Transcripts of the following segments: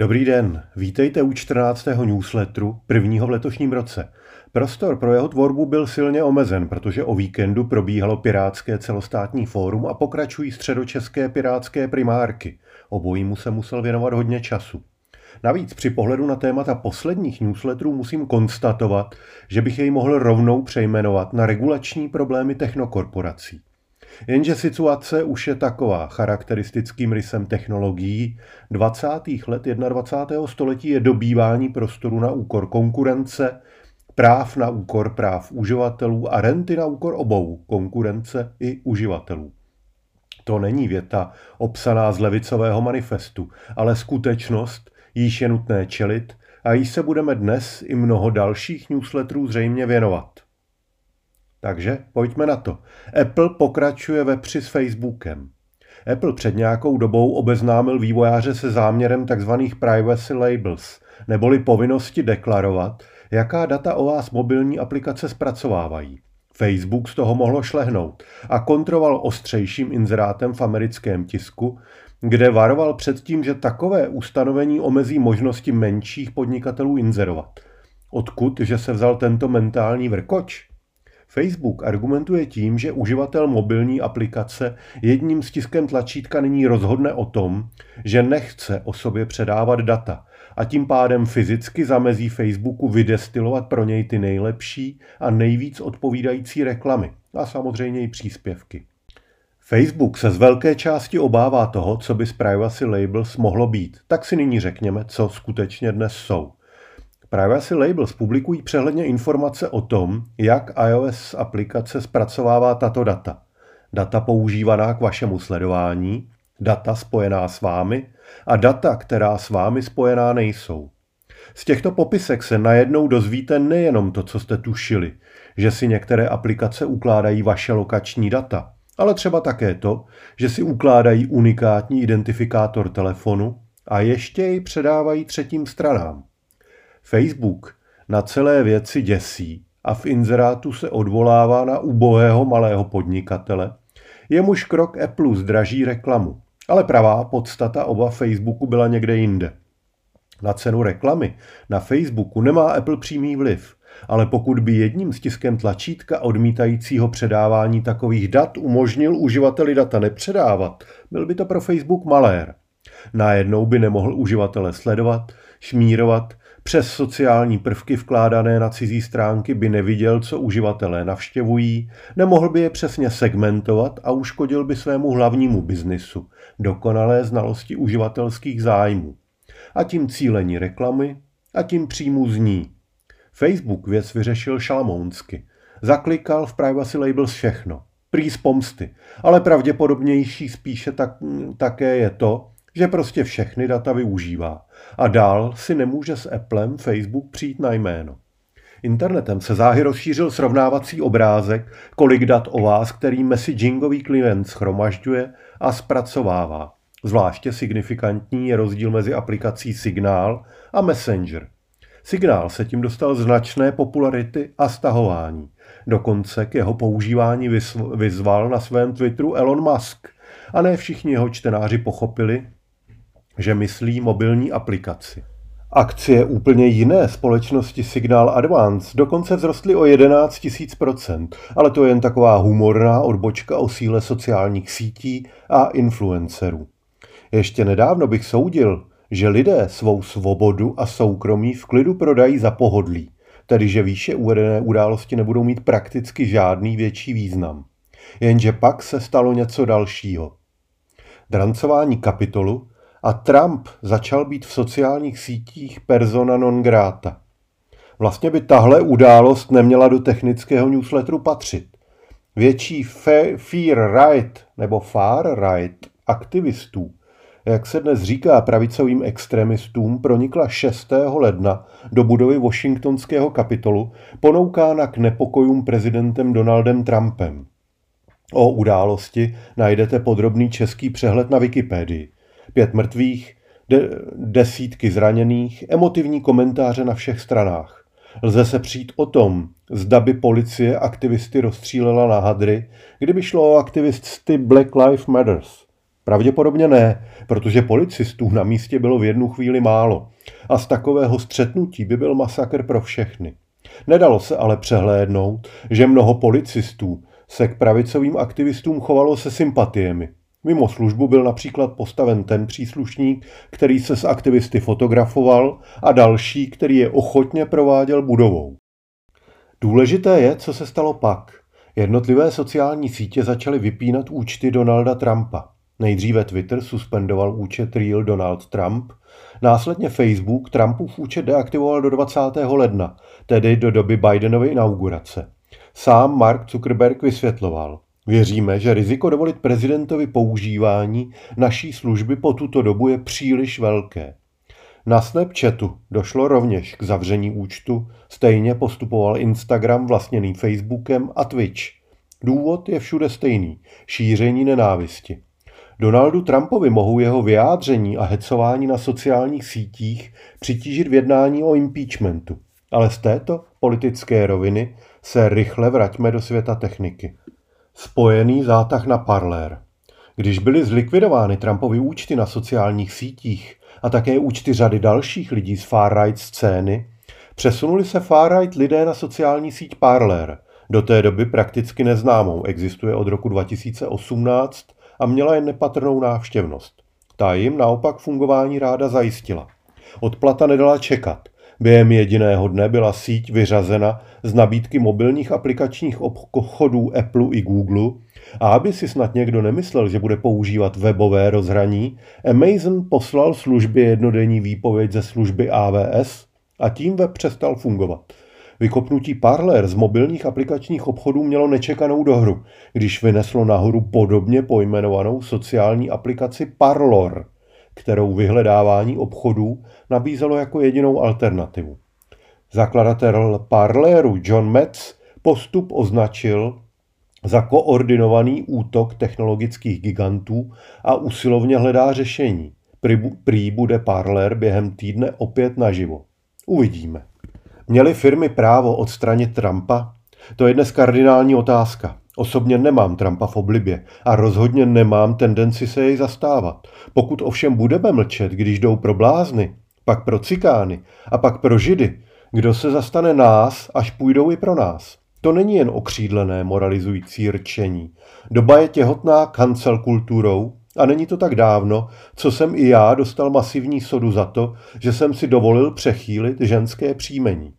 Dobrý den, vítejte u 14. newsletteru, prvního v letošním roce. Prostor pro jeho tvorbu byl silně omezen, protože o víkendu probíhalo Pirátské celostátní fórum a pokračují středočeské pirátské primárky. Obojímu se musel věnovat hodně času. Navíc při pohledu na témata posledních newsletterů musím konstatovat, že bych jej mohl rovnou přejmenovat na regulační problémy technokorporací. Jenže situace už je taková, charakteristickým rysem technologií 20. let 21. století je dobývání prostoru na úkor konkurence, práv na úkor práv uživatelů a renty na úkor obou, konkurence i uživatelů. To není věta obsaná z levicového manifestu, ale skutečnost, již je nutné čelit a již se budeme dnes i mnoho dalších newsletterů zřejmě věnovat. Takže pojďme na to. Apple pokračuje ve při s Facebookem. Apple před nějakou dobou obeznámil vývojáře se záměrem tzv. privacy labels, neboli povinnosti deklarovat, jaká data o vás mobilní aplikace zpracovávají. Facebook z toho mohlo šlehnout a kontroval ostřejším inzerátem v americkém tisku, kde varoval před tím, že takové ustanovení omezí možnosti menších podnikatelů inzerovat. Odkud, že se vzal tento mentální vrkoč? Facebook argumentuje tím, že uživatel mobilní aplikace jedním stiskem tlačítka nyní rozhodne o tom, že nechce o sobě předávat data a tím pádem fyzicky zamezí Facebooku vydestilovat pro něj ty nejlepší a nejvíc odpovídající reklamy a samozřejmě i příspěvky. Facebook se z velké části obává toho, co by z privacy labels mohlo být, tak si nyní řekněme, co skutečně dnes jsou. Privacy Labels publikují přehledně informace o tom, jak iOS aplikace zpracovává tato data. Data používaná k vašemu sledování, data spojená s vámi a data, která s vámi spojená nejsou. Z těchto popisek se najednou dozvíte nejenom to, co jste tušili, že si některé aplikace ukládají vaše lokační data, ale třeba také to, že si ukládají unikátní identifikátor telefonu a ještě jej předávají třetím stranám. Facebook na celé věci děsí a v inzerátu se odvolává na ubohého malého podnikatele, jemuž krok Apple zdraží reklamu. Ale pravá podstata oba Facebooku byla někde jinde. Na cenu reklamy na Facebooku nemá Apple přímý vliv, ale pokud by jedním stiskem tlačítka odmítajícího předávání takových dat umožnil uživateli data nepředávat, byl by to pro Facebook malér. Najednou by nemohl uživatele sledovat, šmírovat přes sociální prvky vkládané na cizí stránky by neviděl, co uživatelé navštěvují, nemohl by je přesně segmentovat a uškodil by svému hlavnímu biznisu, dokonalé znalosti uživatelských zájmů. A tím cílení reklamy a tím příjmu z ní. Facebook věc vyřešil šalamounsky. Zaklikal v Privacy Labels všechno. Prý z pomsty. Ale pravděpodobnější spíše tak, také je to, že prostě všechny data využívá a dál si nemůže s Applem Facebook přijít na jméno. Internetem se záhy rozšířil srovnávací obrázek, kolik dat o vás, který messagingový klient schromažďuje a zpracovává. Zvláště signifikantní je rozdíl mezi aplikací Signál a Messenger. Signál se tím dostal značné popularity a stahování. Dokonce k jeho používání vyzval na svém Twitteru Elon Musk. A ne všichni jeho čtenáři pochopili, že myslí mobilní aplikaci. Akcie úplně jiné společnosti Signal Advance dokonce vzrostly o 11 000%, ale to je jen taková humorná odbočka o síle sociálních sítí a influencerů. Ještě nedávno bych soudil, že lidé svou svobodu a soukromí v klidu prodají za pohodlí, tedy že výše uvedené události nebudou mít prakticky žádný větší význam. Jenže pak se stalo něco dalšího. Drancování kapitolu a Trump začal být v sociálních sítích persona non grata. Vlastně by tahle událost neměla do technického newsletteru patřit. Větší fear right nebo far right aktivistů, jak se dnes říká pravicovým extremistům, pronikla 6. ledna do budovy Washingtonského kapitolu, ponoukána k nepokojům prezidentem Donaldem Trumpem. O události najdete podrobný český přehled na Wikipedii pět mrtvých, de- desítky zraněných, emotivní komentáře na všech stranách. Lze se přijít o tom, zda by policie aktivisty rozstřílela na hadry, kdyby šlo o aktivisty Black Lives Matters. Pravděpodobně ne, protože policistů na místě bylo v jednu chvíli málo a z takového střetnutí by byl masakr pro všechny. Nedalo se ale přehlédnout, že mnoho policistů se k pravicovým aktivistům chovalo se sympatiemi. Mimo službu byl například postaven ten příslušník, který se s aktivisty fotografoval a další, který je ochotně prováděl budovou. Důležité je, co se stalo pak. Jednotlivé sociální sítě začaly vypínat účty Donalda Trumpa. Nejdříve Twitter suspendoval účet Real Donald Trump, následně Facebook Trumpův účet deaktivoval do 20. ledna, tedy do doby Bidenovy inaugurace. Sám Mark Zuckerberg vysvětloval. Věříme, že riziko dovolit prezidentovi používání naší služby po tuto dobu je příliš velké. Na Snapchatu došlo rovněž k zavření účtu, stejně postupoval Instagram vlastněný Facebookem a Twitch. Důvod je všude stejný – šíření nenávisti. Donaldu Trumpovi mohou jeho vyjádření a hecování na sociálních sítích přitížit v jednání o impeachmentu. Ale z této politické roviny se rychle vraťme do světa techniky. Spojený zátah na Parler. Když byly zlikvidovány Trumpovy účty na sociálních sítích a také účty řady dalších lidí z far-right scény, přesunuli se far-right lidé na sociální síť Parler, do té doby prakticky neznámou, existuje od roku 2018 a měla jen nepatrnou návštěvnost. Ta jim naopak fungování ráda zajistila. Odplata nedala čekat. Během jediného dne byla síť vyřazena z nabídky mobilních aplikačních obchodů Apple i Google a aby si snad někdo nemyslel, že bude používat webové rozhraní, Amazon poslal službě jednodenní výpověď ze služby AWS a tím web přestal fungovat. Vykopnutí Parler z mobilních aplikačních obchodů mělo nečekanou dohru, když vyneslo nahoru podobně pojmenovanou sociální aplikaci Parlor, kterou vyhledávání obchodů nabízelo jako jedinou alternativu. Zakladatel Parleru John Metz postup označil za koordinovaný útok technologických gigantů a usilovně hledá řešení. Prý bude Parler během týdne opět naživo. Uvidíme. Měly firmy právo odstranit Trumpa? To je dnes kardinální otázka. Osobně nemám Trumpa v oblibě a rozhodně nemám tendenci se jej zastávat. Pokud ovšem budeme mlčet, když jdou pro blázny, pak pro cikány a pak pro židy, kdo se zastane nás, až půjdou i pro nás? To není jen okřídlené moralizující rčení. Doba je těhotná kancel kulturou a není to tak dávno, co jsem i já dostal masivní sodu za to, že jsem si dovolil přechýlit ženské příjmení.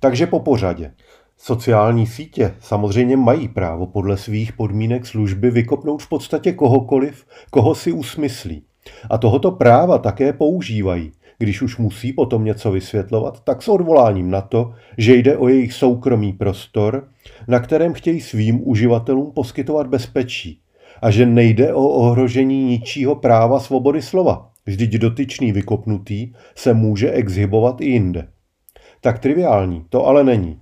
Takže po pořadě. Sociální sítě samozřejmě mají právo podle svých podmínek služby vykopnout v podstatě kohokoliv, koho si usmyslí. A tohoto práva také používají, když už musí potom něco vysvětlovat, tak s odvoláním na to, že jde o jejich soukromý prostor, na kterém chtějí svým uživatelům poskytovat bezpečí a že nejde o ohrožení ničího práva svobody slova. Vždyť dotyčný vykopnutý se může exhibovat i jinde. Tak triviální to ale není.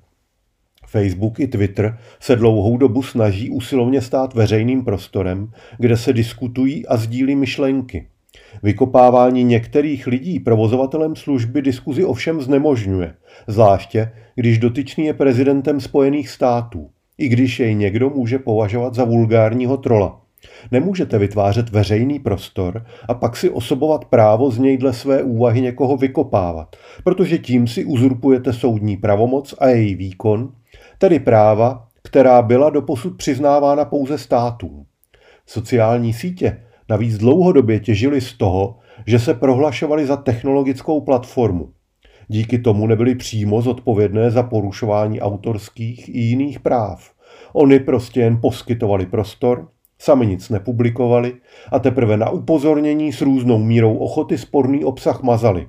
Facebook i Twitter se dlouhou dobu snaží usilovně stát veřejným prostorem, kde se diskutují a sdílí myšlenky. Vykopávání některých lidí provozovatelem služby diskuzi ovšem znemožňuje, zvláště když dotyčný je prezidentem Spojených států, i když jej někdo může považovat za vulgárního trola. Nemůžete vytvářet veřejný prostor a pak si osobovat právo z něj dle své úvahy někoho vykopávat, protože tím si uzurpujete soudní pravomoc a její výkon, tedy práva, která byla doposud přiznávána pouze státům. Sociální sítě navíc dlouhodobě těžili z toho, že se prohlašovali za technologickou platformu. Díky tomu nebyli přímo zodpovědné za porušování autorských i jiných práv. Oni prostě jen poskytovali prostor, sami nic nepublikovali a teprve na upozornění s různou mírou ochoty sporný obsah mazali.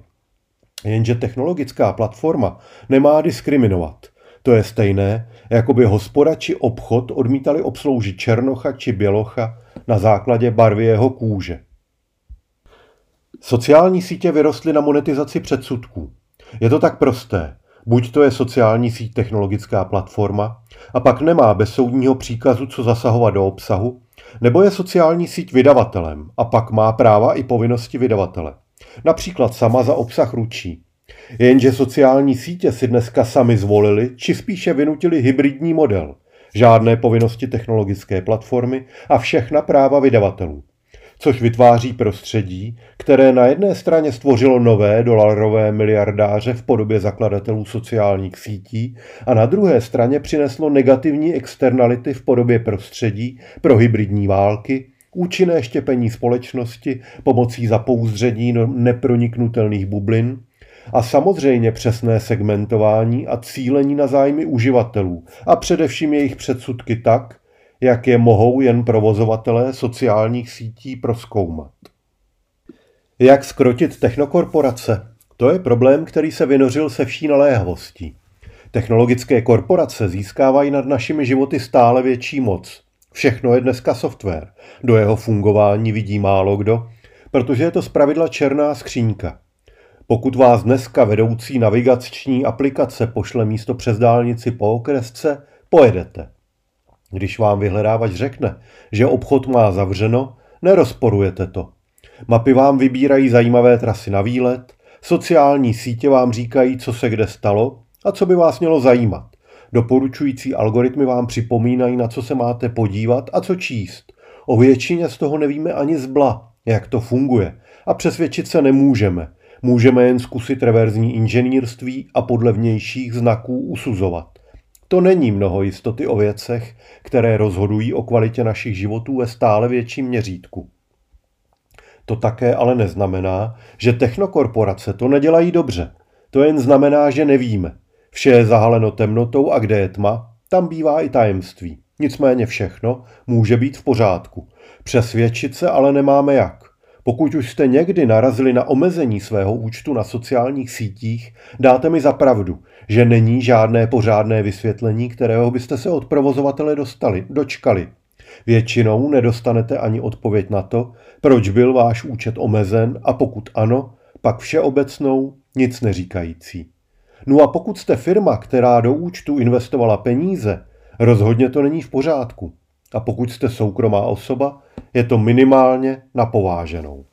Jenže technologická platforma nemá diskriminovat. To je stejné, jako by hospoda či obchod odmítali obsloužit černocha či bělocha na základě barvy jeho kůže. Sociální sítě vyrostly na monetizaci předsudků. Je to tak prosté. Buď to je sociální síť technologická platforma a pak nemá bez soudního příkazu co zasahovat do obsahu, nebo je sociální síť vydavatelem a pak má práva i povinnosti vydavatele. Například sama za obsah ručí. Jenže sociální sítě si dneska sami zvolili, či spíše vynutili hybridní model – žádné povinnosti technologické platformy a všechna práva vydavatelů. což vytváří prostředí, které na jedné straně stvořilo nové dolarové miliardáře v podobě zakladatelů sociálních sítí a na druhé straně přineslo negativní externality v podobě prostředí pro hybridní války, účinné štěpení společnosti pomocí zapouzdření neproniknutelných bublin a samozřejmě přesné segmentování a cílení na zájmy uživatelů a především jejich předsudky tak, jak je mohou jen provozovatelé sociálních sítí proskoumat. Jak skrotit technokorporace? To je problém, který se vynořil se vší naléhavostí. Technologické korporace získávají nad našimi životy stále větší moc. Všechno je dneska software. Do jeho fungování vidí málo kdo, protože je to zpravidla černá skřínka. Pokud vás dneska vedoucí navigační aplikace pošle místo přes dálnici po okresce, pojedete. Když vám vyhledávač řekne, že obchod má zavřeno, nerozporujete to. Mapy vám vybírají zajímavé trasy na výlet, sociální sítě vám říkají, co se kde stalo a co by vás mělo zajímat. Doporučující algoritmy vám připomínají, na co se máte podívat a co číst. O většině z toho nevíme ani zbla, jak to funguje a přesvědčit se nemůžeme. Můžeme jen zkusit reverzní inženýrství a podle vnějších znaků usuzovat. To není mnoho jistoty o věcech, které rozhodují o kvalitě našich životů ve stále větším měřítku. To také ale neznamená, že technokorporace to nedělají dobře. To jen znamená, že nevíme. Vše je zahaleno temnotou a kde je tma, tam bývá i tajemství. Nicméně všechno může být v pořádku. Přesvědčit se ale nemáme jak. Pokud už jste někdy narazili na omezení svého účtu na sociálních sítích, dáte mi za pravdu, že není žádné pořádné vysvětlení, kterého byste se od provozovatele dostali, dočkali. Většinou nedostanete ani odpověď na to, proč byl váš účet omezen a pokud ano, pak všeobecnou, nic neříkající. No a pokud jste firma, která do účtu investovala peníze, rozhodně to není v pořádku. A pokud jste soukromá osoba, je to minimálně napováženou.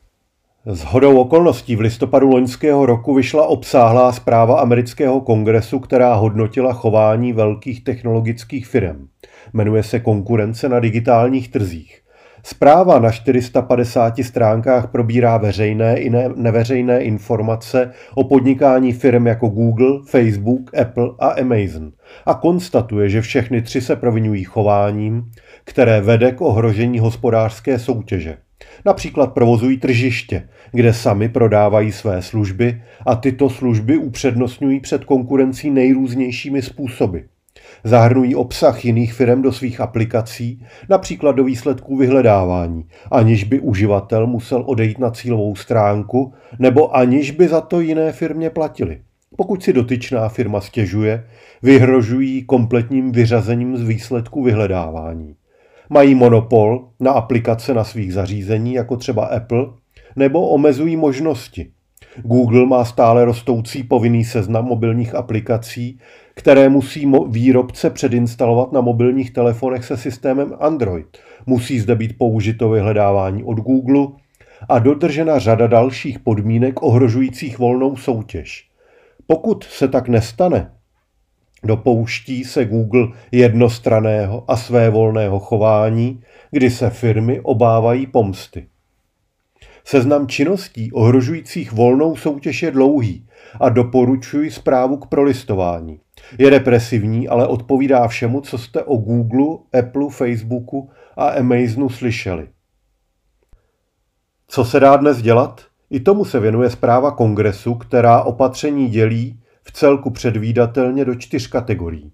S hodou okolností v listopadu loňského roku vyšla obsáhlá zpráva amerického kongresu, která hodnotila chování velkých technologických firm. Jmenuje se Konkurence na digitálních trzích. Zpráva na 450 stránkách probírá veřejné i ne- neveřejné informace o podnikání firm jako Google, Facebook, Apple a Amazon a konstatuje, že všechny tři se provinují chováním, které vede k ohrožení hospodářské soutěže. Například provozují tržiště, kde sami prodávají své služby a tyto služby upřednostňují před konkurencí nejrůznějšími způsoby. Zahrnují obsah jiných firm do svých aplikací, například do výsledků vyhledávání, aniž by uživatel musel odejít na cílovou stránku nebo aniž by za to jiné firmě platili. Pokud si dotyčná firma stěžuje, vyhrožují kompletním vyřazením z výsledku vyhledávání. Mají monopol na aplikace na svých zařízení, jako třeba Apple, nebo omezují možnosti. Google má stále rostoucí povinný seznam mobilních aplikací, které musí výrobce předinstalovat na mobilních telefonech se systémem Android. Musí zde být použito vyhledávání od Google a dodržena řada dalších podmínek ohrožujících volnou soutěž. Pokud se tak nestane, dopouští se Google jednostraného a svévolného chování, kdy se firmy obávají pomsty. Seznam činností ohrožujících volnou soutěž je dlouhý a doporučuji zprávu k prolistování. Je represivní, ale odpovídá všemu, co jste o Google, Apple, Facebooku a Amazonu slyšeli. Co se dá dnes dělat? I tomu se věnuje zpráva kongresu, která opatření dělí v celku předvídatelně do čtyř kategorií.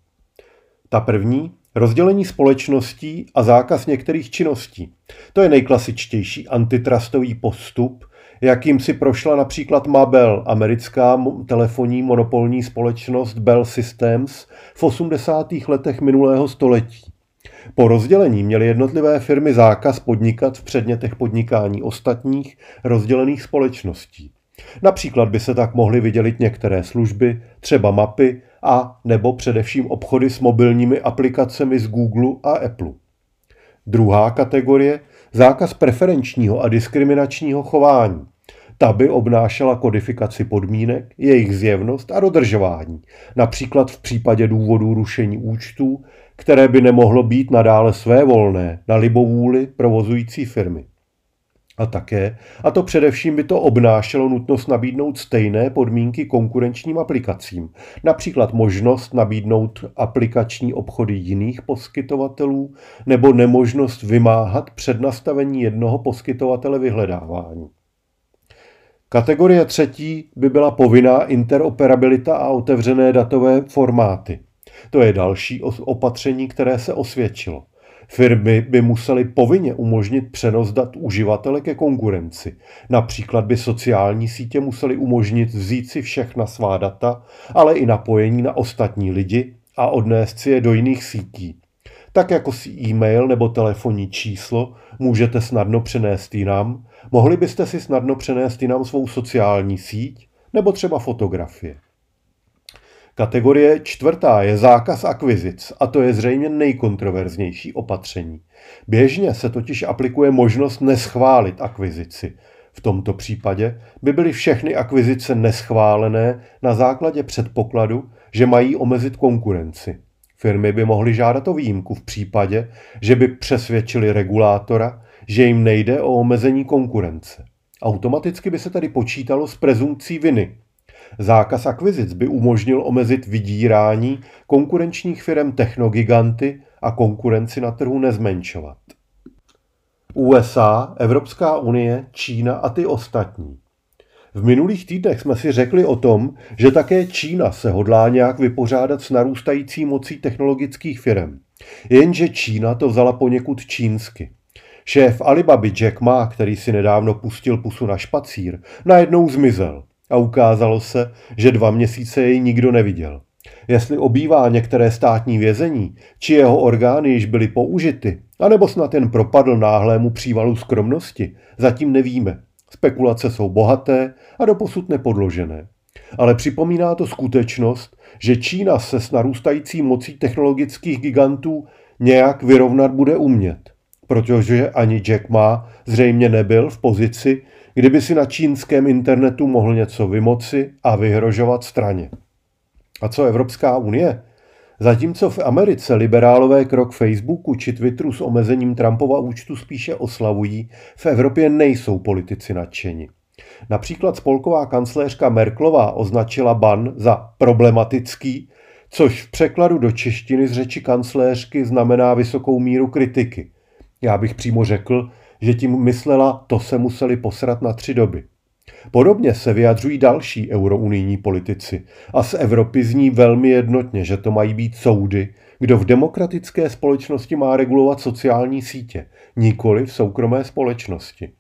Ta první Rozdělení společností a zákaz některých činností. To je nejklasičtější antitrustový postup, jakým si prošla například Mabel, americká telefonní monopolní společnost Bell Systems v 80. letech minulého století. Po rozdělení měly jednotlivé firmy zákaz podnikat v předmětech podnikání ostatních rozdělených společností. Například by se tak mohly vydělit některé služby, třeba mapy a nebo především obchody s mobilními aplikacemi z Google a Apple. Druhá kategorie zákaz preferenčního a diskriminačního chování. Ta by obnášela kodifikaci podmínek, jejich zjevnost a dodržování, například v případě důvodů rušení účtů, které by nemohlo být nadále své volné na libovůli provozující firmy. A také, a to především by to obnášelo nutnost nabídnout stejné podmínky konkurenčním aplikacím, například možnost nabídnout aplikační obchody jiných poskytovatelů nebo nemožnost vymáhat přednastavení jednoho poskytovatele vyhledávání. Kategorie třetí by byla povinná interoperabilita a otevřené datové formáty. To je další opatření, které se osvědčilo. Firmy by musely povinně umožnit přenos dat uživatele ke konkurenci. Například by sociální sítě musely umožnit vzít si všechna svá data, ale i napojení na ostatní lidi a odnést si je do jiných sítí. Tak jako si e-mail nebo telefonní číslo můžete snadno přenést jinam, mohli byste si snadno přenést jinam svou sociální síť nebo třeba fotografie. Kategorie čtvrtá je zákaz akvizic a to je zřejmě nejkontroverznější opatření. Běžně se totiž aplikuje možnost neschválit akvizici. V tomto případě by byly všechny akvizice neschválené na základě předpokladu, že mají omezit konkurenci. Firmy by mohly žádat o výjimku v případě, že by přesvědčili regulátora, že jim nejde o omezení konkurence. Automaticky by se tedy počítalo s prezumcí viny, Zákaz akvizic by umožnil omezit vydírání konkurenčních firm technogiganty a konkurenci na trhu nezmenšovat. USA, Evropská unie, Čína a ty ostatní. V minulých týdnech jsme si řekli o tom, že také Čína se hodlá nějak vypořádat s narůstající mocí technologických firm. Jenže Čína to vzala poněkud čínsky. Šéf Alibaby Jack Ma, který si nedávno pustil pusu na špacír, najednou zmizel a ukázalo se, že dva měsíce jej nikdo neviděl. Jestli obývá některé státní vězení, či jeho orgány již byly použity, anebo snad jen propadl náhlému přívalu skromnosti, zatím nevíme. Spekulace jsou bohaté a doposud nepodložené. Ale připomíná to skutečnost, že Čína se s narůstající mocí technologických gigantů nějak vyrovnat bude umět. Protože ani Jack Ma zřejmě nebyl v pozici, kdyby si na čínském internetu mohl něco vymoci a vyhrožovat straně. A co Evropská unie? Zatímco v Americe liberálové krok Facebooku či Twitteru s omezením Trumpova účtu spíše oslavují, v Evropě nejsou politici nadšeni. Například spolková kancléřka Merklová označila ban za problematický, což v překladu do češtiny z řeči kancléřky znamená vysokou míru kritiky. Já bych přímo řekl, že tím myslela, to se museli posrat na tři doby. Podobně se vyjadřují další eurounijní politici a z Evropy zní velmi jednotně, že to mají být soudy, kdo v demokratické společnosti má regulovat sociální sítě, nikoli v soukromé společnosti.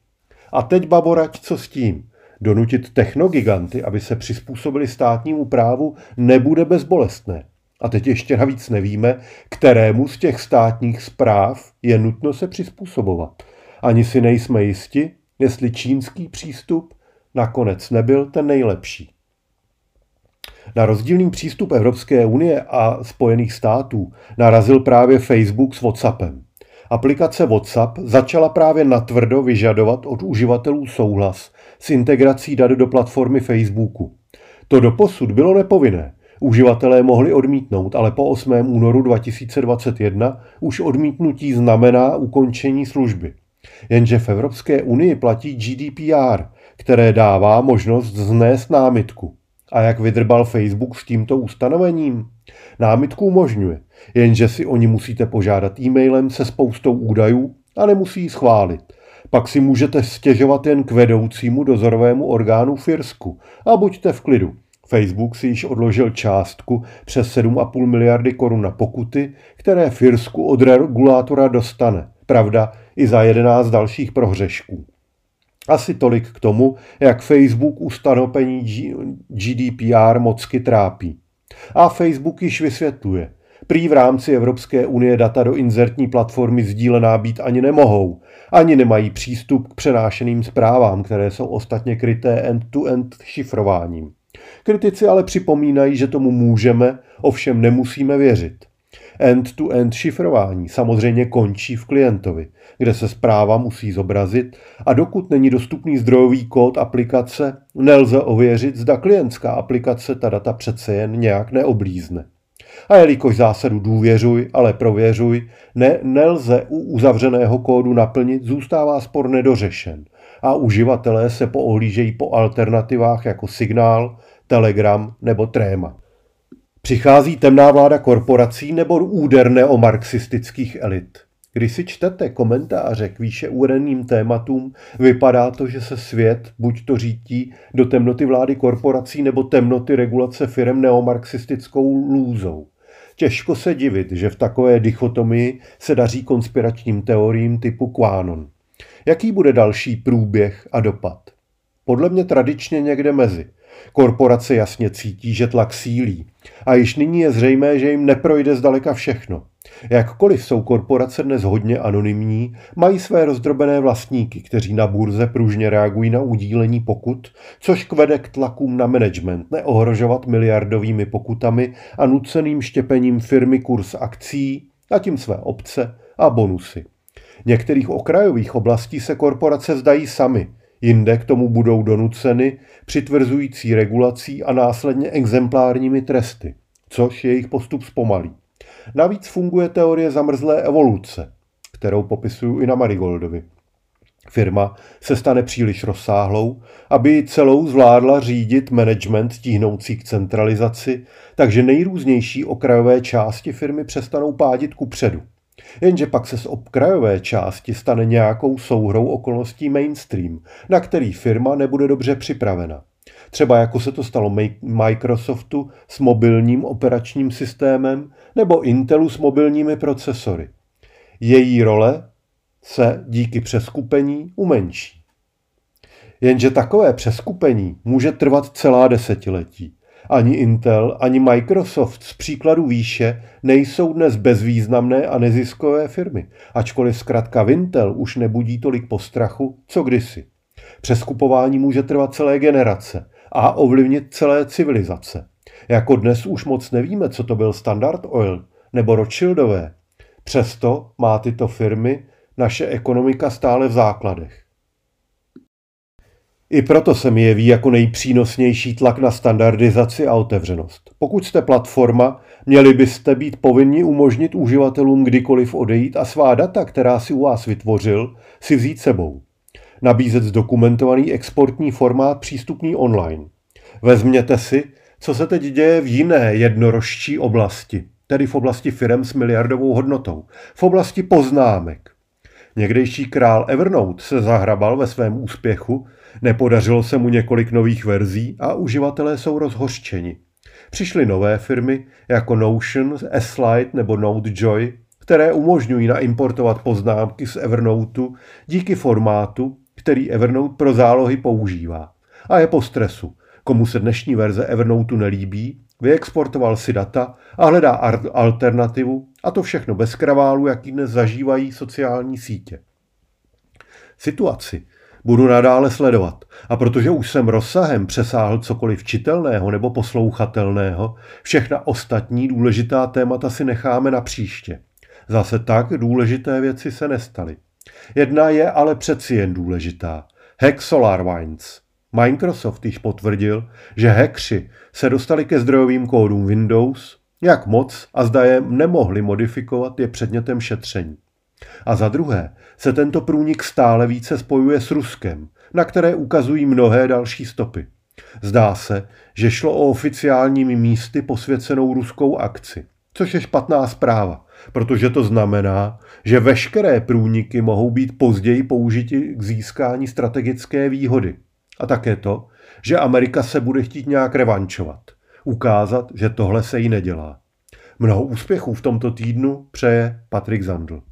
A teď baborať, co s tím? Donutit technogiganty, aby se přizpůsobili státnímu právu, nebude bezbolestné. A teď ještě navíc nevíme, kterému z těch státních zpráv je nutno se přizpůsobovat. Ani si nejsme jisti, jestli čínský přístup nakonec nebyl ten nejlepší. Na rozdílný přístup Evropské unie a Spojených států narazil právě Facebook s WhatsAppem. Aplikace WhatsApp začala právě natvrdo vyžadovat od uživatelů souhlas s integrací dat do platformy Facebooku. To doposud bylo nepovinné. Uživatelé mohli odmítnout, ale po 8. únoru 2021 už odmítnutí znamená ukončení služby. Jenže v Evropské unii platí GDPR, které dává možnost znést námitku. A jak vydrbal Facebook s tímto ustanovením? Námitku umožňuje, jenže si oni musíte požádat e-mailem se spoustou údajů a nemusí ji schválit. Pak si můžete stěžovat jen k vedoucímu dozorovému orgánu Firsku a buďte v klidu. Facebook si již odložil částku přes 7,5 miliardy korun na pokuty, které Firsku od regulátora dostane. Pravda, i za 11 dalších prohřešků. Asi tolik k tomu, jak Facebook ustanovení GDPR mocky trápí. A Facebook již vysvětluje. Prý v rámci Evropské unie data do inzertní platformy sdílená být ani nemohou. Ani nemají přístup k přenášeným zprávám, které jsou ostatně kryté end-to-end šifrováním. Kritici ale připomínají, že tomu můžeme, ovšem nemusíme věřit. End-to-end šifrování samozřejmě končí v klientovi, kde se zpráva musí zobrazit a dokud není dostupný zdrojový kód aplikace, nelze ověřit, zda klientská aplikace ta data přece jen nějak neoblízne. A jelikož zásadu důvěřuj, ale prověřuj, ne, nelze u uzavřeného kódu naplnit, zůstává spor nedořešen. a uživatelé se poohlížejí po alternativách jako Signál, Telegram nebo Tréma. Přichází temná vláda korporací nebo úder neomarxistických elit. Když si čtete komentáře k výše uvedeným tématům, vypadá to, že se svět buď to řítí do temnoty vlády korporací nebo temnoty regulace firm neomarxistickou lůzou. Těžko se divit, že v takové dichotomii se daří konspiračním teoriím typu Quanon. Jaký bude další průběh a dopad? Podle mě tradičně někde mezi. Korporace jasně cítí, že tlak sílí. A již nyní je zřejmé, že jim neprojde zdaleka všechno. Jakkoliv jsou korporace dnes hodně anonymní, mají své rozdrobené vlastníky, kteří na burze pružně reagují na udílení pokut, což kvede k tlakům na management neohrožovat miliardovými pokutami a nuceným štěpením firmy kurz akcí a tím své obce a bonusy. Některých okrajových oblastí se korporace zdají sami, jinde k tomu budou donuceny přitvrzující regulací a následně exemplárními tresty, což jejich postup zpomalí. Navíc funguje teorie zamrzlé evoluce, kterou popisuju i na Marigoldovi. Firma se stane příliš rozsáhlou, aby celou zvládla řídit management tíhnoucí k centralizaci, takže nejrůznější okrajové části firmy přestanou pádit ku předu. Jenže pak se z okrajové části stane nějakou souhrou okolností mainstream, na který firma nebude dobře připravena. Třeba jako se to stalo Microsoftu s mobilním operačním systémem nebo Intelu s mobilními procesory. Její role se díky přeskupení umenší. Jenže takové přeskupení může trvat celá desetiletí. Ani Intel, ani Microsoft z příkladu výše nejsou dnes bezvýznamné a neziskové firmy, ačkoliv zkrátka Intel už nebudí tolik postrachu, co kdysi. Přeskupování může trvat celé generace a ovlivnit celé civilizace. Jako dnes už moc nevíme, co to byl Standard Oil nebo Rothschildové. Přesto má tyto firmy naše ekonomika stále v základech. I proto se mi jeví jako nejpřínosnější tlak na standardizaci a otevřenost. Pokud jste platforma, měli byste být povinni umožnit uživatelům kdykoliv odejít a svá data, která si u vás vytvořil, si vzít sebou nabízet zdokumentovaný exportní formát přístupný online. Vezměte si, co se teď děje v jiné jednorožčí oblasti, tedy v oblasti firem s miliardovou hodnotou, v oblasti poznámek. Někdejší král Evernote se zahrabal ve svém úspěchu, nepodařilo se mu několik nových verzí a uživatelé jsou rozhořčeni. Přišly nové firmy jako Notion, S-Lite nebo NoteJoy, které umožňují naimportovat poznámky z Evernoteu díky formátu, který Evernote pro zálohy používá. A je po stresu. Komu se dnešní verze Evernoteu nelíbí, vyexportoval si data a hledá alternativu, a to všechno bez kraválu, jaký dnes zažívají sociální sítě. Situaci budu nadále sledovat a protože už jsem rozsahem přesáhl cokoliv čitelného nebo poslouchatelného, všechna ostatní důležitá témata si necháme na příště. Zase tak důležité věci se nestaly. Jedna je ale přeci jen důležitá. Hack SolarWinds. Microsoft již potvrdil, že hackři se dostali ke zdrojovým kódům Windows, jak moc a zda je nemohli modifikovat je předmětem šetření. A za druhé se tento průnik stále více spojuje s Ruskem, na které ukazují mnohé další stopy. Zdá se, že šlo o oficiálními místy posvěcenou ruskou akci, což je špatná zpráva, protože to znamená, že veškeré průniky mohou být později použiti k získání strategické výhody. A také to, že Amerika se bude chtít nějak revančovat. Ukázat, že tohle se jí nedělá. Mnoho úspěchů v tomto týdnu přeje Patrik Zandl.